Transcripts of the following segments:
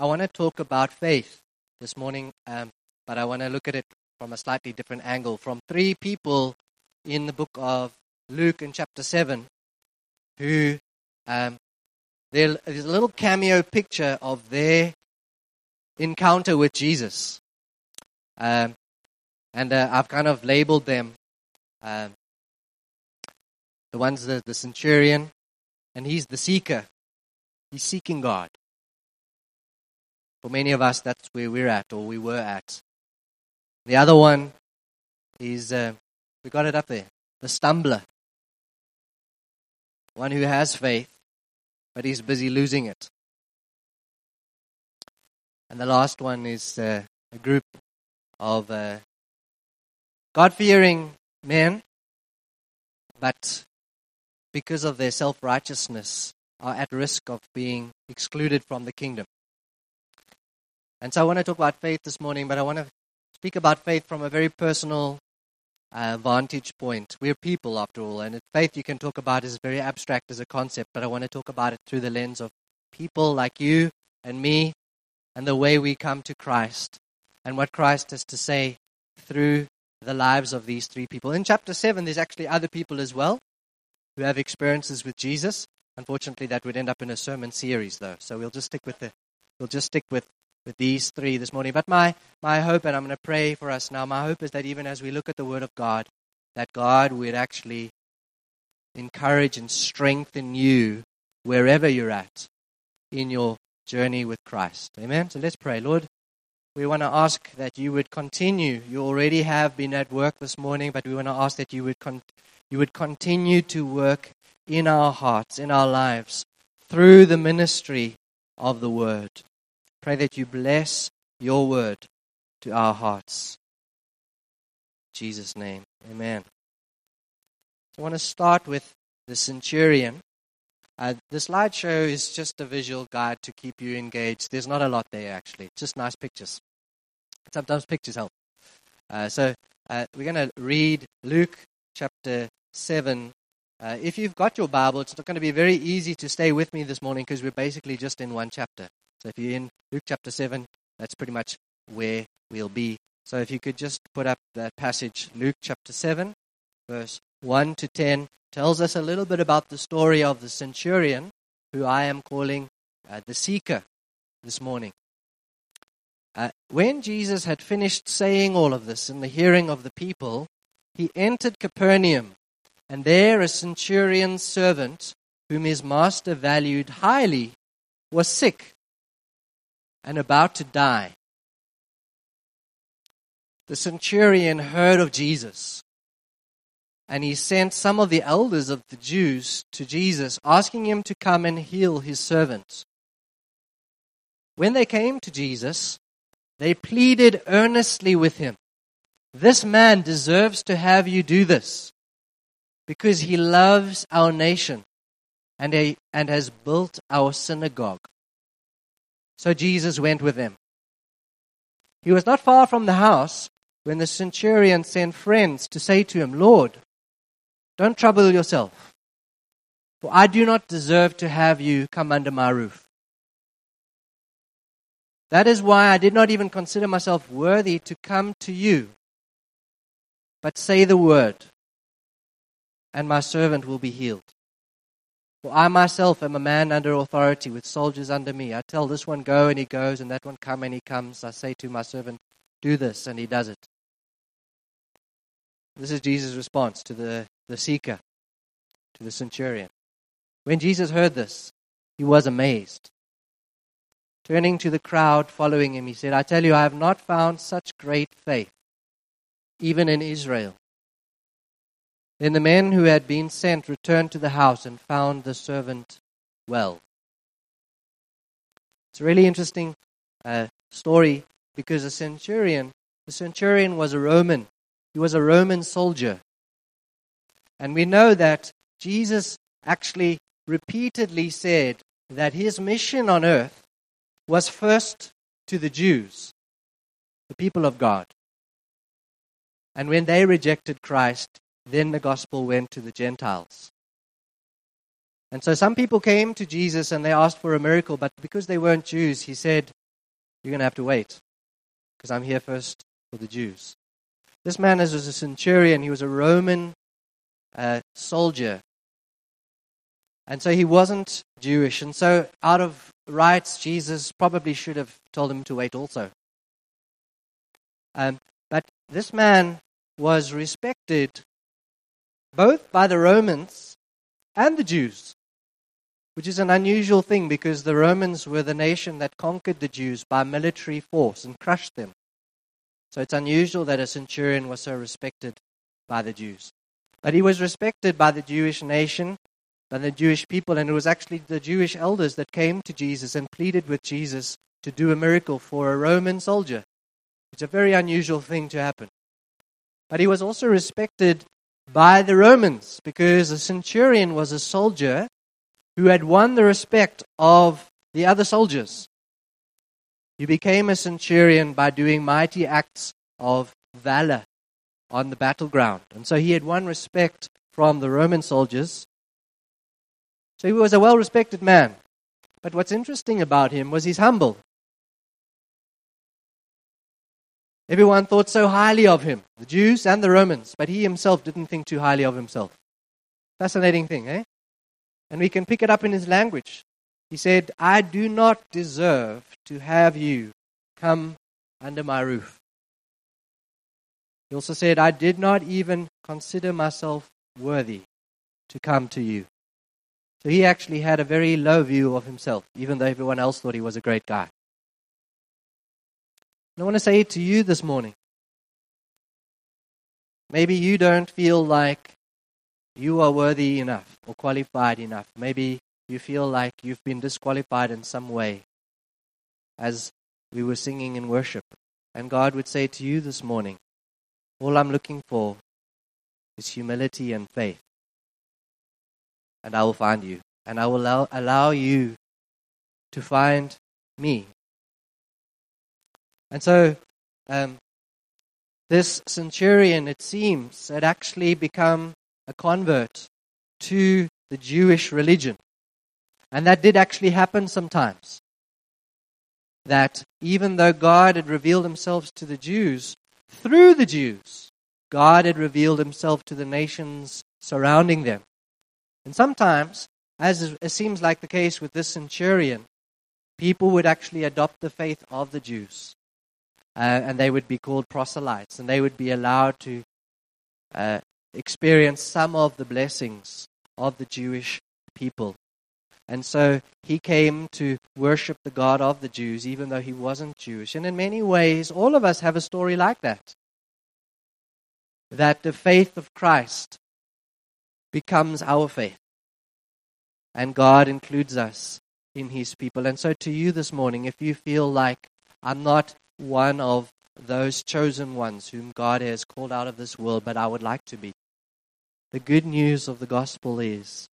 I want to talk about faith this morning, um, but I want to look at it from a slightly different angle. From three people in the book of Luke in chapter 7 who um, there's a little cameo picture of their encounter with Jesus. Um, and uh, I've kind of labeled them. Um, the one's the, the centurion, and he's the seeker. He's seeking God. For many of us, that's where we're at, or we were at. The other one is, uh, we got it up there, the stumbler. One who has faith, but he's busy losing it. And the last one is uh, a group of uh, God fearing men, but because of their self righteousness, are at risk of being excluded from the kingdom. And so I want to talk about faith this morning, but I want to speak about faith from a very personal uh, vantage point. We're people, after all, and faith you can talk about is very abstract as a concept, but I want to talk about it through the lens of people like you and me and the way we come to Christ and what Christ has to say through the lives of these three people. In chapter 7, there's actually other people as well who have experiences with Jesus. Unfortunately, that would end up in a sermon series, though. So we'll just stick with the, we'll just stick with with these three this morning. But my, my hope, and I'm going to pray for us now, my hope is that even as we look at the Word of God, that God would actually encourage and strengthen you wherever you're at in your journey with Christ. Amen? So let's pray. Lord, we want to ask that you would continue. You already have been at work this morning, but we want to ask that you would, con- you would continue to work in our hearts, in our lives, through the ministry of the Word. Pray that you bless your word to our hearts. In Jesus' name, amen. I want to start with the centurion. Uh, the slideshow is just a visual guide to keep you engaged. There's not a lot there, actually, just nice pictures. Sometimes pictures help. Uh, so uh, we're going to read Luke chapter 7. Uh, if you've got your Bible, it's not going to be very easy to stay with me this morning because we're basically just in one chapter. So if you're in Luke chapter 7, that's pretty much where we'll be. So if you could just put up that passage, Luke chapter 7, verse 1 to 10, tells us a little bit about the story of the centurion, who I am calling uh, the seeker this morning. Uh, when Jesus had finished saying all of this in the hearing of the people, he entered Capernaum, and there a centurion's servant, whom his master valued highly, was sick and about to die. The centurion heard of Jesus and he sent some of the elders of the Jews to Jesus, asking him to come and heal his servant. When they came to Jesus, they pleaded earnestly with him This man deserves to have you do this because he loves our nation and, a, and has built our synagogue. So Jesus went with them. He was not far from the house when the centurion sent friends to say to him, Lord, don't trouble yourself, for I do not deserve to have you come under my roof. That is why I did not even consider myself worthy to come to you. But say the word, and my servant will be healed. For I myself am a man under authority with soldiers under me. I tell this one go and he goes, and that one come and he comes. I say to my servant, do this, and he does it. This is Jesus' response to the, the seeker, to the centurion. When Jesus heard this, he was amazed. Turning to the crowd following him, he said, I tell you, I have not found such great faith, even in Israel. Then the men who had been sent returned to the house and found the servant well. It's a really interesting uh, story because the centurion, the centurion was a Roman. He was a Roman soldier. And we know that Jesus actually repeatedly said that his mission on earth was first to the Jews, the people of God. And when they rejected Christ, then the gospel went to the Gentiles. And so some people came to Jesus and they asked for a miracle, but because they weren't Jews, he said, You're going to have to wait because I'm here first for the Jews. This man was a centurion. He was a Roman uh, soldier. And so he wasn't Jewish. And so, out of rights, Jesus probably should have told him to wait also. Um, but this man was respected both by the Romans and the Jews, which is an unusual thing because the Romans were the nation that conquered the Jews by military force and crushed them. So it's unusual that a centurion was so respected by the Jews. But he was respected by the Jewish nation, by the Jewish people, and it was actually the Jewish elders that came to Jesus and pleaded with Jesus to do a miracle for a Roman soldier. It's a very unusual thing to happen. But he was also respected by the Romans because a centurion was a soldier who had won the respect of the other soldiers. He became a centurion by doing mighty acts of valor on the battleground. And so he had won respect from the Roman soldiers. So he was a well respected man. But what's interesting about him was he's humble. Everyone thought so highly of him, the Jews and the Romans, but he himself didn't think too highly of himself. Fascinating thing, eh? And we can pick it up in his language. He said, I do not deserve to have you come under my roof. He also said, I did not even consider myself worthy to come to you. So he actually had a very low view of himself, even though everyone else thought he was a great guy. I want to say to you this morning maybe you don't feel like you are worthy enough or qualified enough. Maybe you feel like you've been disqualified in some way, as we were singing in worship. And God would say to you this morning, All I'm looking for is humility and faith. And I will find you. And I will allow, allow you to find me and so, um, this centurion, it seems, had actually become a convert to the Jewish religion. And that did actually happen sometimes. That even though God had revealed himself to the Jews, through the Jews, God had revealed himself to the nations surrounding them. And sometimes, as it seems like the case with this centurion, people would actually adopt the faith of the Jews uh, and they would be called proselytes, and they would be allowed to uh, experience some of the blessings of the Jewish people. And so he came to worship the God of the Jews, even though he wasn't Jewish. And in many ways, all of us have a story like that. That the faith of Christ becomes our faith. And God includes us in his people. And so to you this morning, if you feel like I'm not one of those chosen ones whom God has called out of this world, but I would like to be. The good news of the gospel is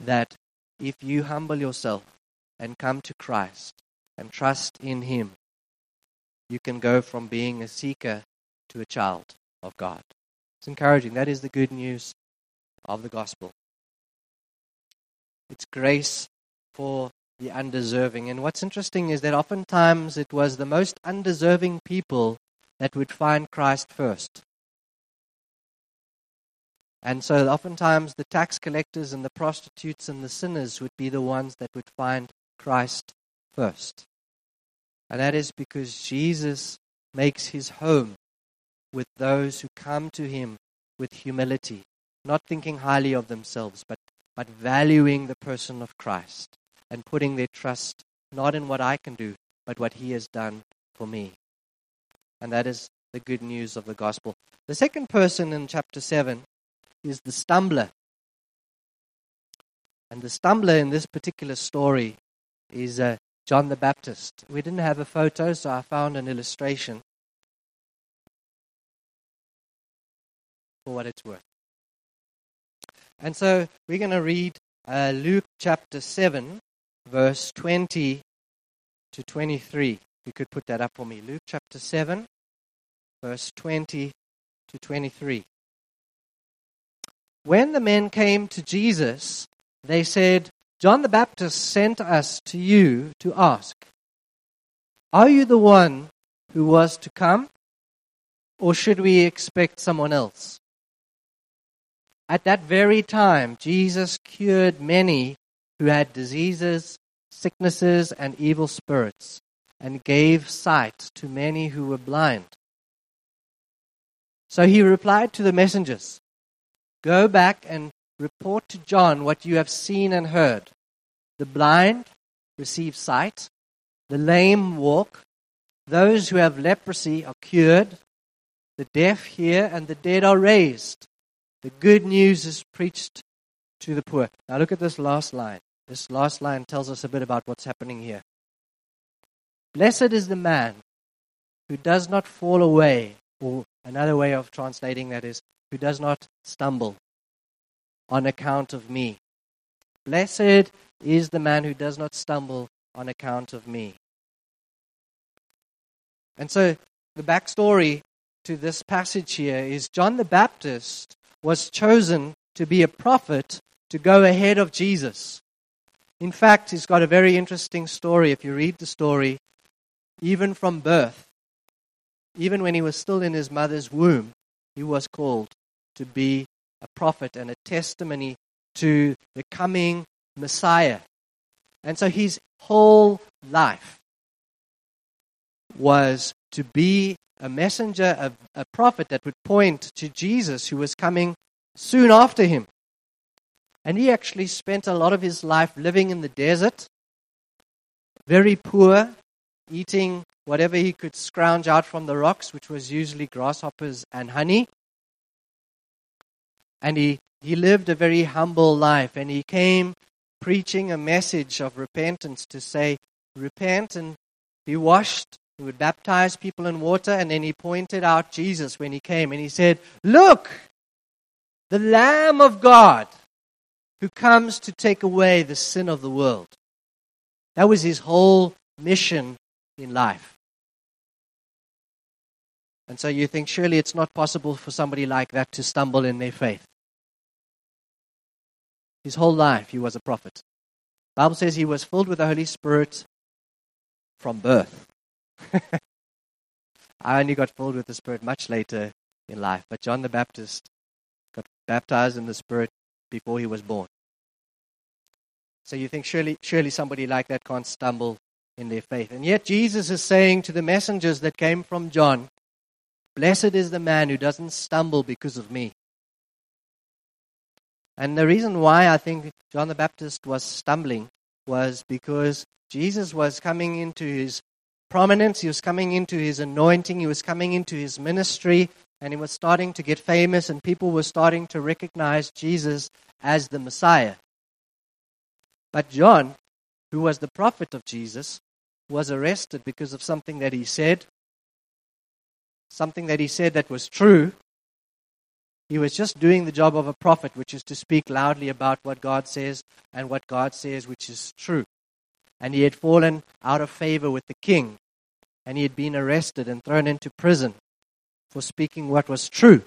that if you humble yourself and come to Christ and trust in Him, you can go from being a seeker to a child of God. It's encouraging. That is the good news of the gospel. It's grace for the undeserving. And what's interesting is that oftentimes it was the most undeserving people that would find Christ first. And so oftentimes the tax collectors and the prostitutes and the sinners would be the ones that would find Christ first. And that is because Jesus makes his home with those who come to him with humility, not thinking highly of themselves, but, but valuing the person of Christ and putting their trust not in what I can do, but what He has done for me. And that is the good news of the gospel. The second person in chapter 7 is the stumbler. And the stumbler in this particular story is uh, John the Baptist. We didn't have a photo, so I found an illustration for what it's worth. And so we're going to read uh, Luke chapter 7, verse 20 to 23. You could put that up for me. Luke chapter 7, verse 20 to 23. When the men came to Jesus, they said, John the Baptist sent us to you to ask, Are you the one who was to come? Or should we expect someone else? At that very time, Jesus cured many who had diseases, sicknesses, and evil spirits, and gave sight to many who were blind. So he replied to the messengers Go back and report to John what you have seen and heard. The blind receive sight, the lame walk, those who have leprosy are cured, the deaf hear, and the dead are raised. The good news is preached to the poor. Now look at this last line. This last line tells us a bit about what's happening here. Blessed is the man who does not fall away, or another way of translating that is, who does not stumble on account of me. Blessed is the man who does not stumble on account of me. And so the backstory to this passage here is John the Baptist was chosen to be a prophet to go ahead of Jesus. In fact, he's got a very interesting story. If you read the story, even from birth, even when he was still in his mother's womb, he was called to be a prophet and a testimony to the coming Messiah. And so his whole life was to be a messenger, a, a prophet that would point to Jesus who was coming soon after him. And he actually spent a lot of his life living in the desert, very poor, eating whatever he could scrounge out from the rocks, which was usually grasshoppers and honey. And he, he lived a very humble life, and he came preaching a message of repentance to say, Repent and be washed. He would baptize people in water, and then he pointed out Jesus when he came, and he said, Look, the Lamb of God who comes to take away the sin of the world. That was his whole mission in life. And so you think, surely it's not possible for somebody like that to stumble in their faith. His whole life he was a prophet. The Bible says he was filled with the Holy Spirit from birth. I only got filled with the Spirit much later in life, but John the Baptist got baptized in the Spirit before he was born. So you think surely, surely somebody like that can't stumble in their faith. And yet Jesus is saying to the messengers that came from John, Blessed is the man who doesn't stumble because of me. And the reason why I think John the Baptist was stumbling was because Jesus was coming into his prominence, he was coming into his anointing, he was coming into his ministry, and he was starting to get famous, and people were starting to recognize Jesus as the Messiah. But John, who was the prophet of Jesus, was arrested because of something that he said, something that he said that was true. He was just doing the job of a prophet, which is to speak loudly about what God says and what God says, which is true. And he had fallen out of favor with the king, and he had been arrested and thrown into prison for speaking what was true.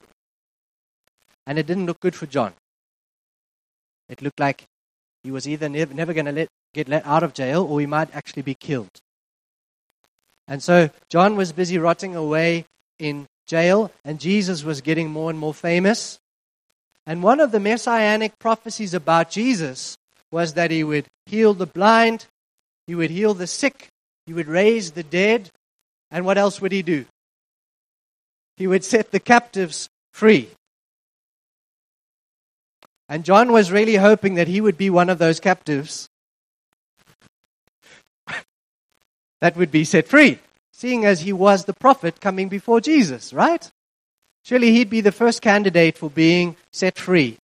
And it didn't look good for John. It looked like he was either never, never going to get let out of jail or he might actually be killed. And so John was busy rotting away in jail, and Jesus was getting more and more famous. And one of the messianic prophecies about Jesus was that he would heal the blind, he would heal the sick, he would raise the dead, and what else would he do? He would set the captives free. And John was really hoping that he would be one of those captives that would be set free, seeing as he was the prophet coming before Jesus, right? Surely he'd be the first candidate for being set free.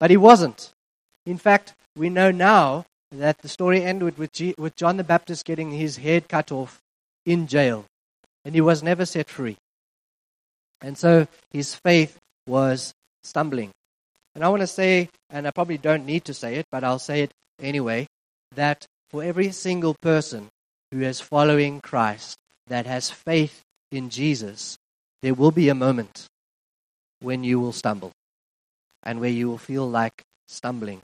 But he wasn't. In fact, we know now that the story ended with, G- with John the Baptist getting his head cut off in jail, and he was never set free. And so his faith was stumbling. And I want to say, and I probably don't need to say it, but I'll say it anyway, that for every single person who is following Christ, that has faith in Jesus, there will be a moment when you will stumble and where you will feel like stumbling.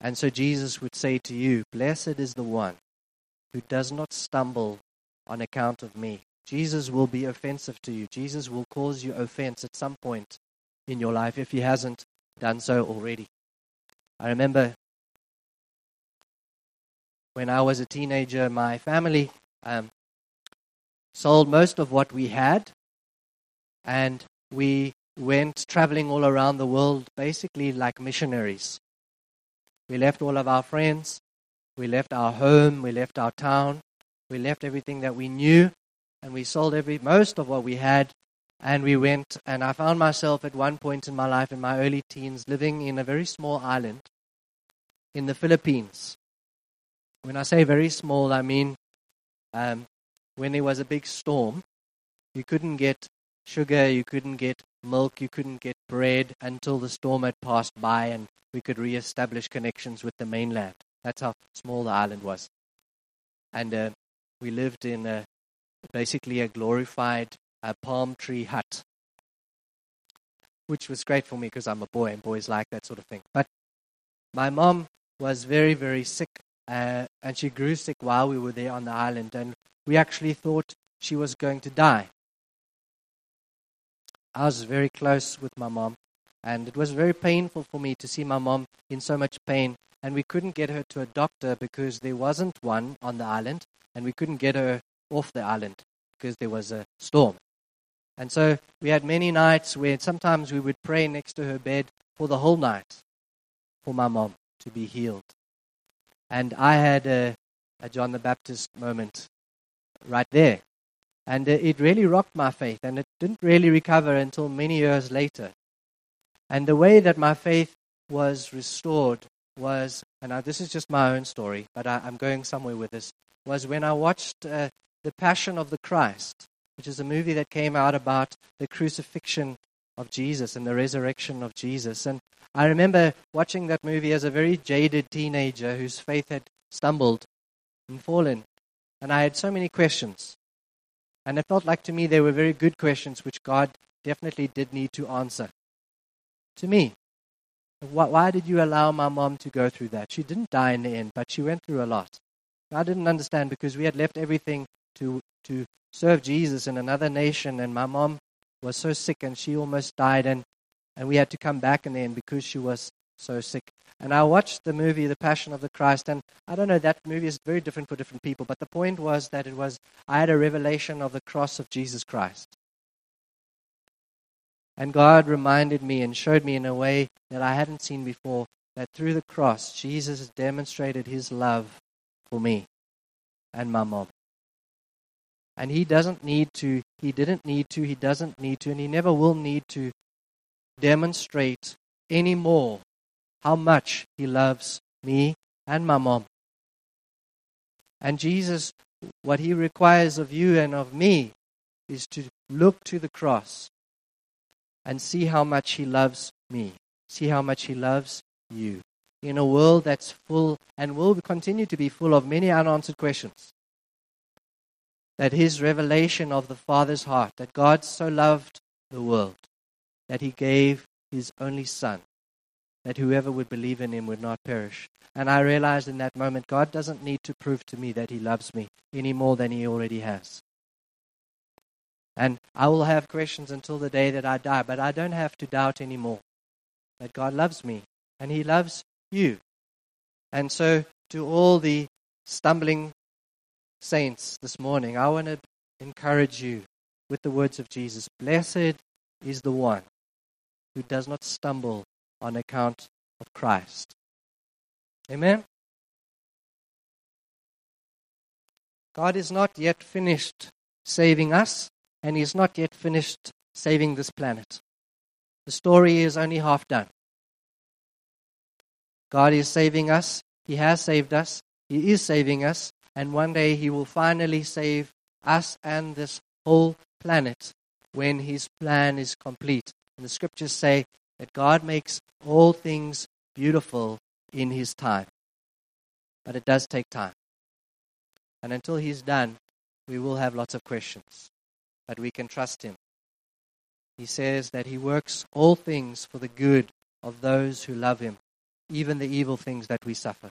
And so Jesus would say to you, Blessed is the one who does not stumble on account of me. Jesus will be offensive to you. Jesus will cause you offense at some point in your life if he hasn't done so already. I remember when I was a teenager, my family um, sold most of what we had, and we went traveling all around the world, basically like missionaries. We left all of our friends, we left our home, we left our town, we left everything that we knew, and we sold every most of what we had, and we went. And I found myself at one point in my life, in my early teens, living in a very small island in the Philippines. When I say very small, I mean um, when there was a big storm, you couldn't get sugar, you couldn't get milk, you couldn't get bread until the storm had passed by and we could re-establish connections with the mainland. That's how small the island was. And uh, we lived in a, basically a glorified palm tree hut, which was great for me because I'm a boy and boys like that sort of thing. But my mom was very, very sick uh, and she grew sick while we were there on the island, and we actually thought she was going to die. I was very close with my mom, and it was very painful for me to see my mom in so much pain. And we couldn't get her to a doctor because there wasn't one on the island, and we couldn't get her off the island because there was a storm. And so we had many nights where sometimes we would pray next to her bed for the whole night for my mom to be healed. And I had a, a John the Baptist moment right there. And uh, it really rocked my faith, and it didn't really recover until many years later. And the way that my faith was restored was, and now this is just my own story, but I, am going somewhere with this, was when I watched uh, The Passion of the Christ, which is a movie that came out about the crucifixion of Jesus and the resurrection of Jesus. And I remember watching that movie as a very jaded teenager whose faith had stumbled and fallen. And I had so many questions. And it felt like to me they were very good questions which God definitely did need to answer. To me. Why did you allow my mom to go through that? She didn't die in the end, but she went through a lot. I didn't understand because we had left everything to, to serve Jesus in another nation, and my mom was so sick and she almost died. And and we had to come back in the end because she was so sick. And I watched the movie The Passion of the Christ, and I don't know, that movie is very different for different people, but the point was that it was, I had a revelation of the cross of Jesus Christ. And God reminded me and showed me in a way that I hadn't seen before that through the cross, Jesus demonstrated his love for me and my mom. And he doesn't need to, he didn't need to, he doesn't need to, and he never will need to demonstrate anymore how much He loves me and my mom. And Jesus, what He requires of you and of me is to look to the cross and see how much He loves me, see how much He loves you. In a world that's full and will continue to be full of many unanswered questions. That His revelation of the Father's heart, that God so loved the world that he gave his only son, that whoever would believe in him would not perish. And I realized in that moment, God doesn't need to prove to me that he loves me any more than he already has. And I will have questions until the day that I die, but I don't have to doubt anymore that God loves me and he loves you. And so, to all the stumbling saints this morning, I want to encourage you with the words of Jesus Blessed is the one who does not stumble on account of Christ. Amen? God is not yet finished saving us, and He is not yet finished saving this planet. The story is only half done. God is saving us, He has saved us, He is saving us, and one day He will finally save us and this whole planet when His plan is complete. And the scriptures say that God makes all things beautiful in His time. But it does take time. And until He's done, we will have lots of questions. But we can trust Him. He says that He works all things for the good of those who love Him, even the evil things that we suffer.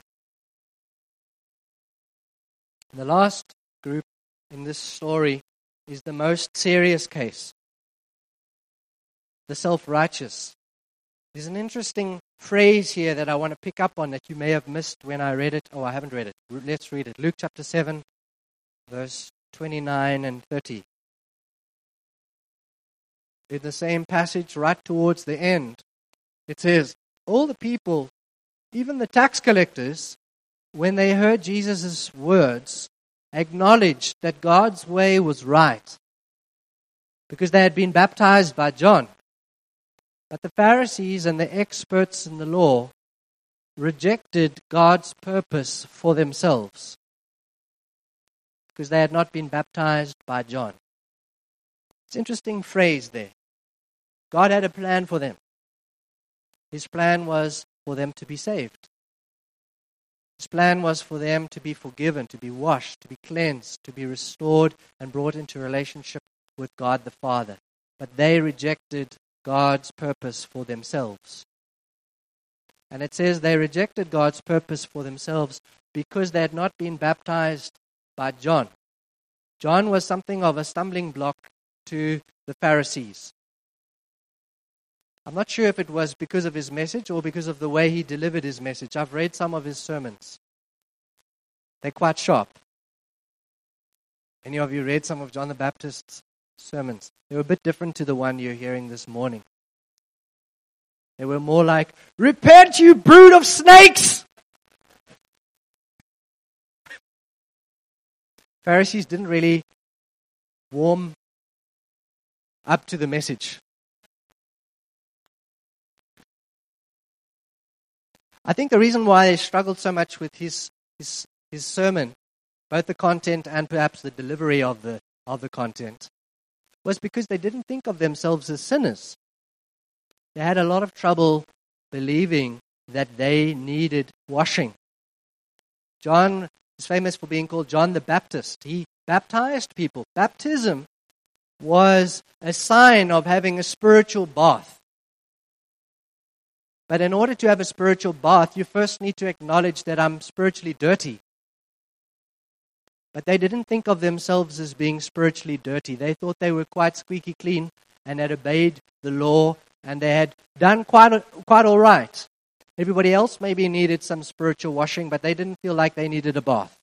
And the last group in this story is the most serious case the self righteous. There's an interesting phrase here that I want to pick up on that you may have missed when I read it. Oh, I haven't read it. Let's read it. Luke chapter 7, verse 29 and 30. In the same passage, right towards the end, it says, All the people, even the tax collectors, when they heard Jesus' words, acknowledged that God's way was right because they had been baptized by John. But the Pharisees and the experts in the law rejected God's purpose for themselves because they had not been baptized by John. It's an interesting phrase there. God had a plan for them. His plan was for them to be saved. His plan was for them to be forgiven, to be washed, to be cleansed, to be restored and brought into relationship with God the Father. But they rejected God's purpose for themselves. And it says they rejected God's purpose for themselves because they had not been baptized by John. John was something of a stumbling block to the Pharisees. I'm not sure if it was because of his message or because of the way he delivered his message. I've read some of his sermons, they're quite sharp. Any of you read some of John the Baptist's sermons? They were a bit different to the one you're hearing this morning. They were more like, Repent, you brood of snakes! Pharisees didn't really warm up to the message. I think the reason why they struggled so much with his, his, his sermon, both the content and perhaps the delivery of the, of the content, was because they didn't think of themselves as sinners. They had a lot of trouble believing that they needed washing. John is famous for being called John the Baptist. He baptized people. Baptism was a sign of having a spiritual bath. But in order to have a spiritual bath, you first need to acknowledge that I'm spiritually dirty. But they didn't think of themselves as being spiritually dirty. They thought they were quite squeaky clean and had obeyed the law and they had done quite, quite all right. Everybody else maybe needed some spiritual washing, but they didn't feel like they needed a bath.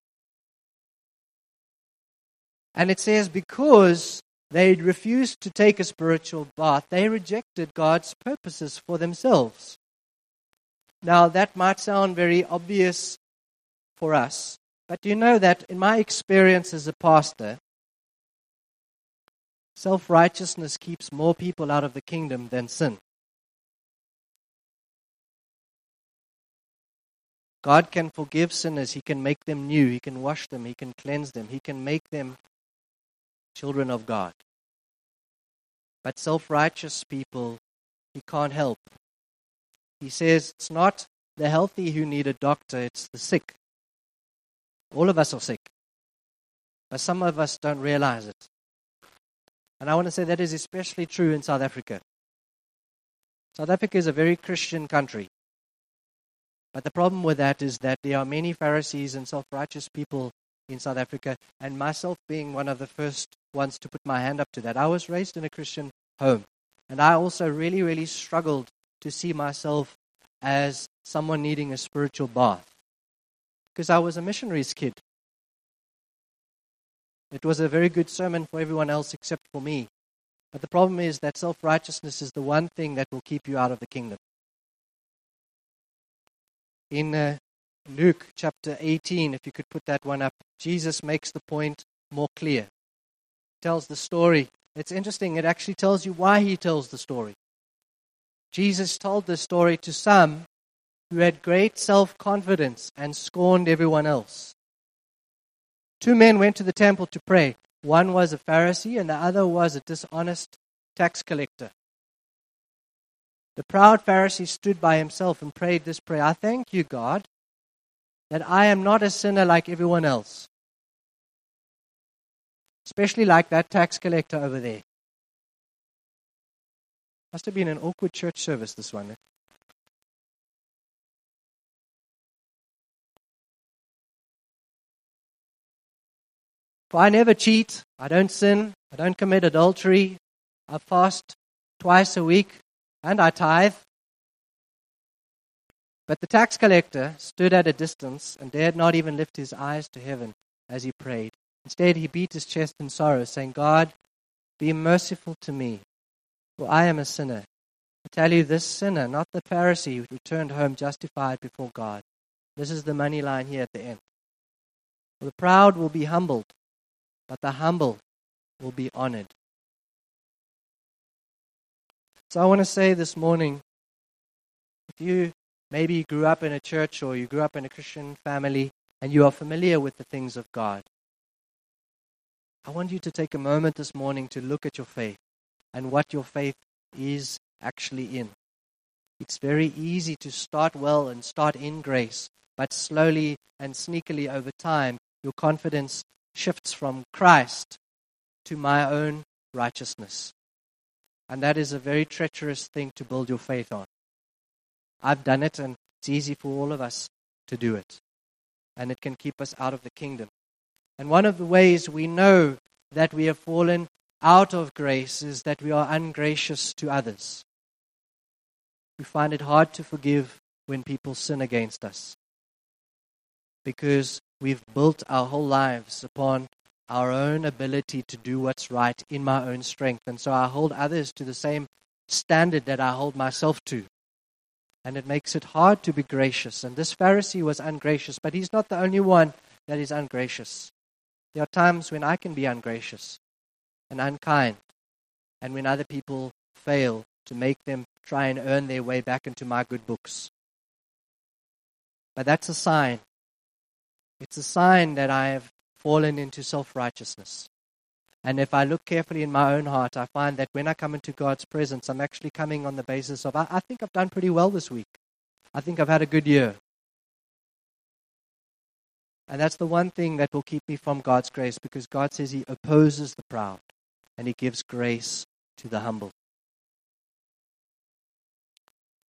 And it says because they refused to take a spiritual bath, they rejected God's purposes for themselves. Now, that might sound very obvious for us, but you know that in my experience as a pastor, self righteousness keeps more people out of the kingdom than sin. God can forgive sinners. He can make them new. He can wash them. He can cleanse them. He can make them children of God. But self righteous people, He can't help. He says it's not the healthy who need a doctor, it's the sick. All of us are sick. But some of us don't realize it. And I want to say that is especially true in South Africa. South Africa is a very Christian country. But the problem with that is that there are many Pharisees and self righteous people in South Africa, and myself being one of the first ones to put my hand up to that. I was raised in a Christian home, and I also really, really struggled to see myself as someone needing a spiritual bath because I was a missionary's kid. It was a very good sermon for everyone else except for me. But the problem is that self righteousness is the one thing that will keep you out of the kingdom. In uh, Luke chapter 18, if you could put that one up, Jesus makes the point more clear. Tells the story. It's interesting, it actually tells you why he tells the story. Jesus told this story to some who had great self confidence and scorned everyone else. Two men went to the temple to pray. One was a Pharisee, and the other was a dishonest tax collector. The proud Pharisee stood by himself and prayed this prayer I thank you, God, that I am not a sinner like everyone else, especially like that tax collector over there. Must have been an awkward church service, this one. For I never cheat, I don't sin, I don't commit adultery, I fast twice a week, and I tithe. But the tax collector stood at a distance and dared not even lift his eyes to heaven as he prayed. Instead, he beat his chest in sorrow, saying, God, be merciful to me, for I am a sinner. I tell you, this sinner, not the Pharisee who returned home justified before God. This is the money line here at the end. For the proud will be humbled, but the humble will be honored. So I want to say this morning if you maybe grew up in a church or you grew up in a Christian family and you are familiar with the things of God, I want you to take a moment this morning to look at your faith and what your faith is actually in. It's very easy to start well and start in grace, but slowly and sneakily over time, your confidence shifts from Christ to my own righteousness. And that is a very treacherous thing to build your faith on. I've done it, and it's easy for all of us to do it. And it can keep us out of the kingdom. And one of the ways we know that we have fallen out of grace is that we are ungracious to others. We find it hard to forgive when people sin against us because we've built our whole lives upon our own ability to do what's right in my own strength. And so I hold others to the same standard that I hold myself to. And it makes it hard to be gracious. And this Pharisee was ungracious, but he's not the only one that is ungracious. There are times when I can be ungracious and unkind, and when other people fail to make them try and earn their way back into my good books. But that's a sign it's a sign that I have fallen into self righteousness. And if I look carefully in my own heart, I find that when I come into God's presence, I'm actually coming on the basis of, I, I think I've done pretty well this week. I think I've had a good year. And that's the one thing that will keep me from God's grace because God says He opposes the proud and He gives grace to the humble.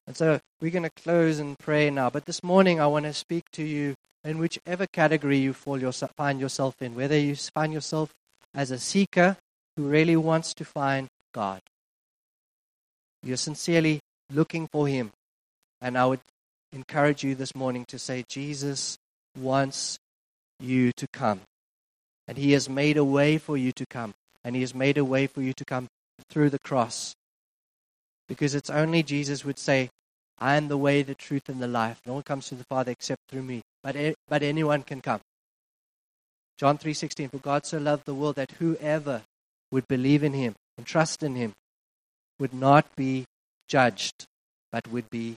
And so we're going to close and pray now. But this morning, I want to speak to you in whichever category you yourself, find yourself in, whether you find yourself as a seeker who really wants to find God. You're sincerely looking for Him. And I would encourage you this morning to say, Jesus wants you to come. And He has made a way for you to come. And He has made a way for you to come through the cross. Because it's only Jesus would say, I am the way, the truth, and the life. No one comes to the Father except through me but, but anyone can come. John 3:16 For God so loved the world that whoever would believe in him and trust in him would not be judged but would be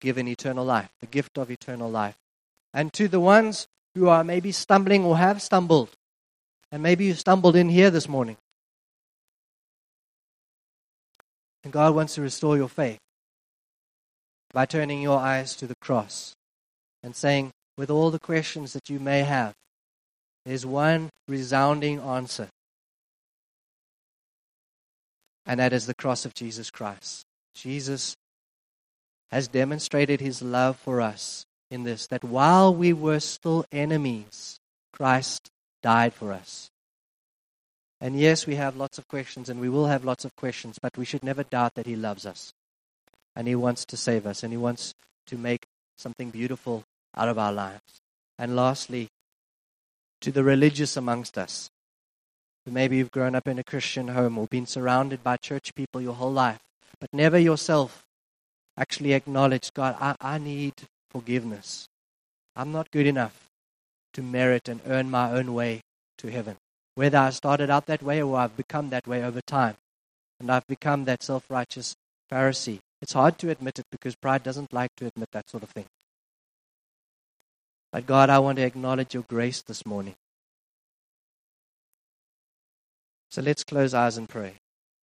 given eternal life, the gift of eternal life. And to the ones who are maybe stumbling or have stumbled, and maybe you stumbled in here this morning. And God wants to restore your faith by turning your eyes to the cross and saying, with all the questions that you may have, there's one resounding answer. And that is the cross of Jesus Christ. Jesus has demonstrated his love for us in this that while we were still enemies, Christ died for us. And yes, we have lots of questions and we will have lots of questions, but we should never doubt that he loves us. And he wants to save us and he wants to make something beautiful out of our lives. And lastly, to the religious amongst us. Maybe you've grown up in a Christian home or been surrounded by church people your whole life, but never yourself actually acknowledged God, I, I need forgiveness. I'm not good enough to merit and earn my own way to heaven. Whether I started out that way or I've become that way over time. And I've become that self righteous Pharisee. It's hard to admit it because pride doesn't like to admit that sort of thing. But God, I want to acknowledge your grace this morning. So let's close eyes and pray.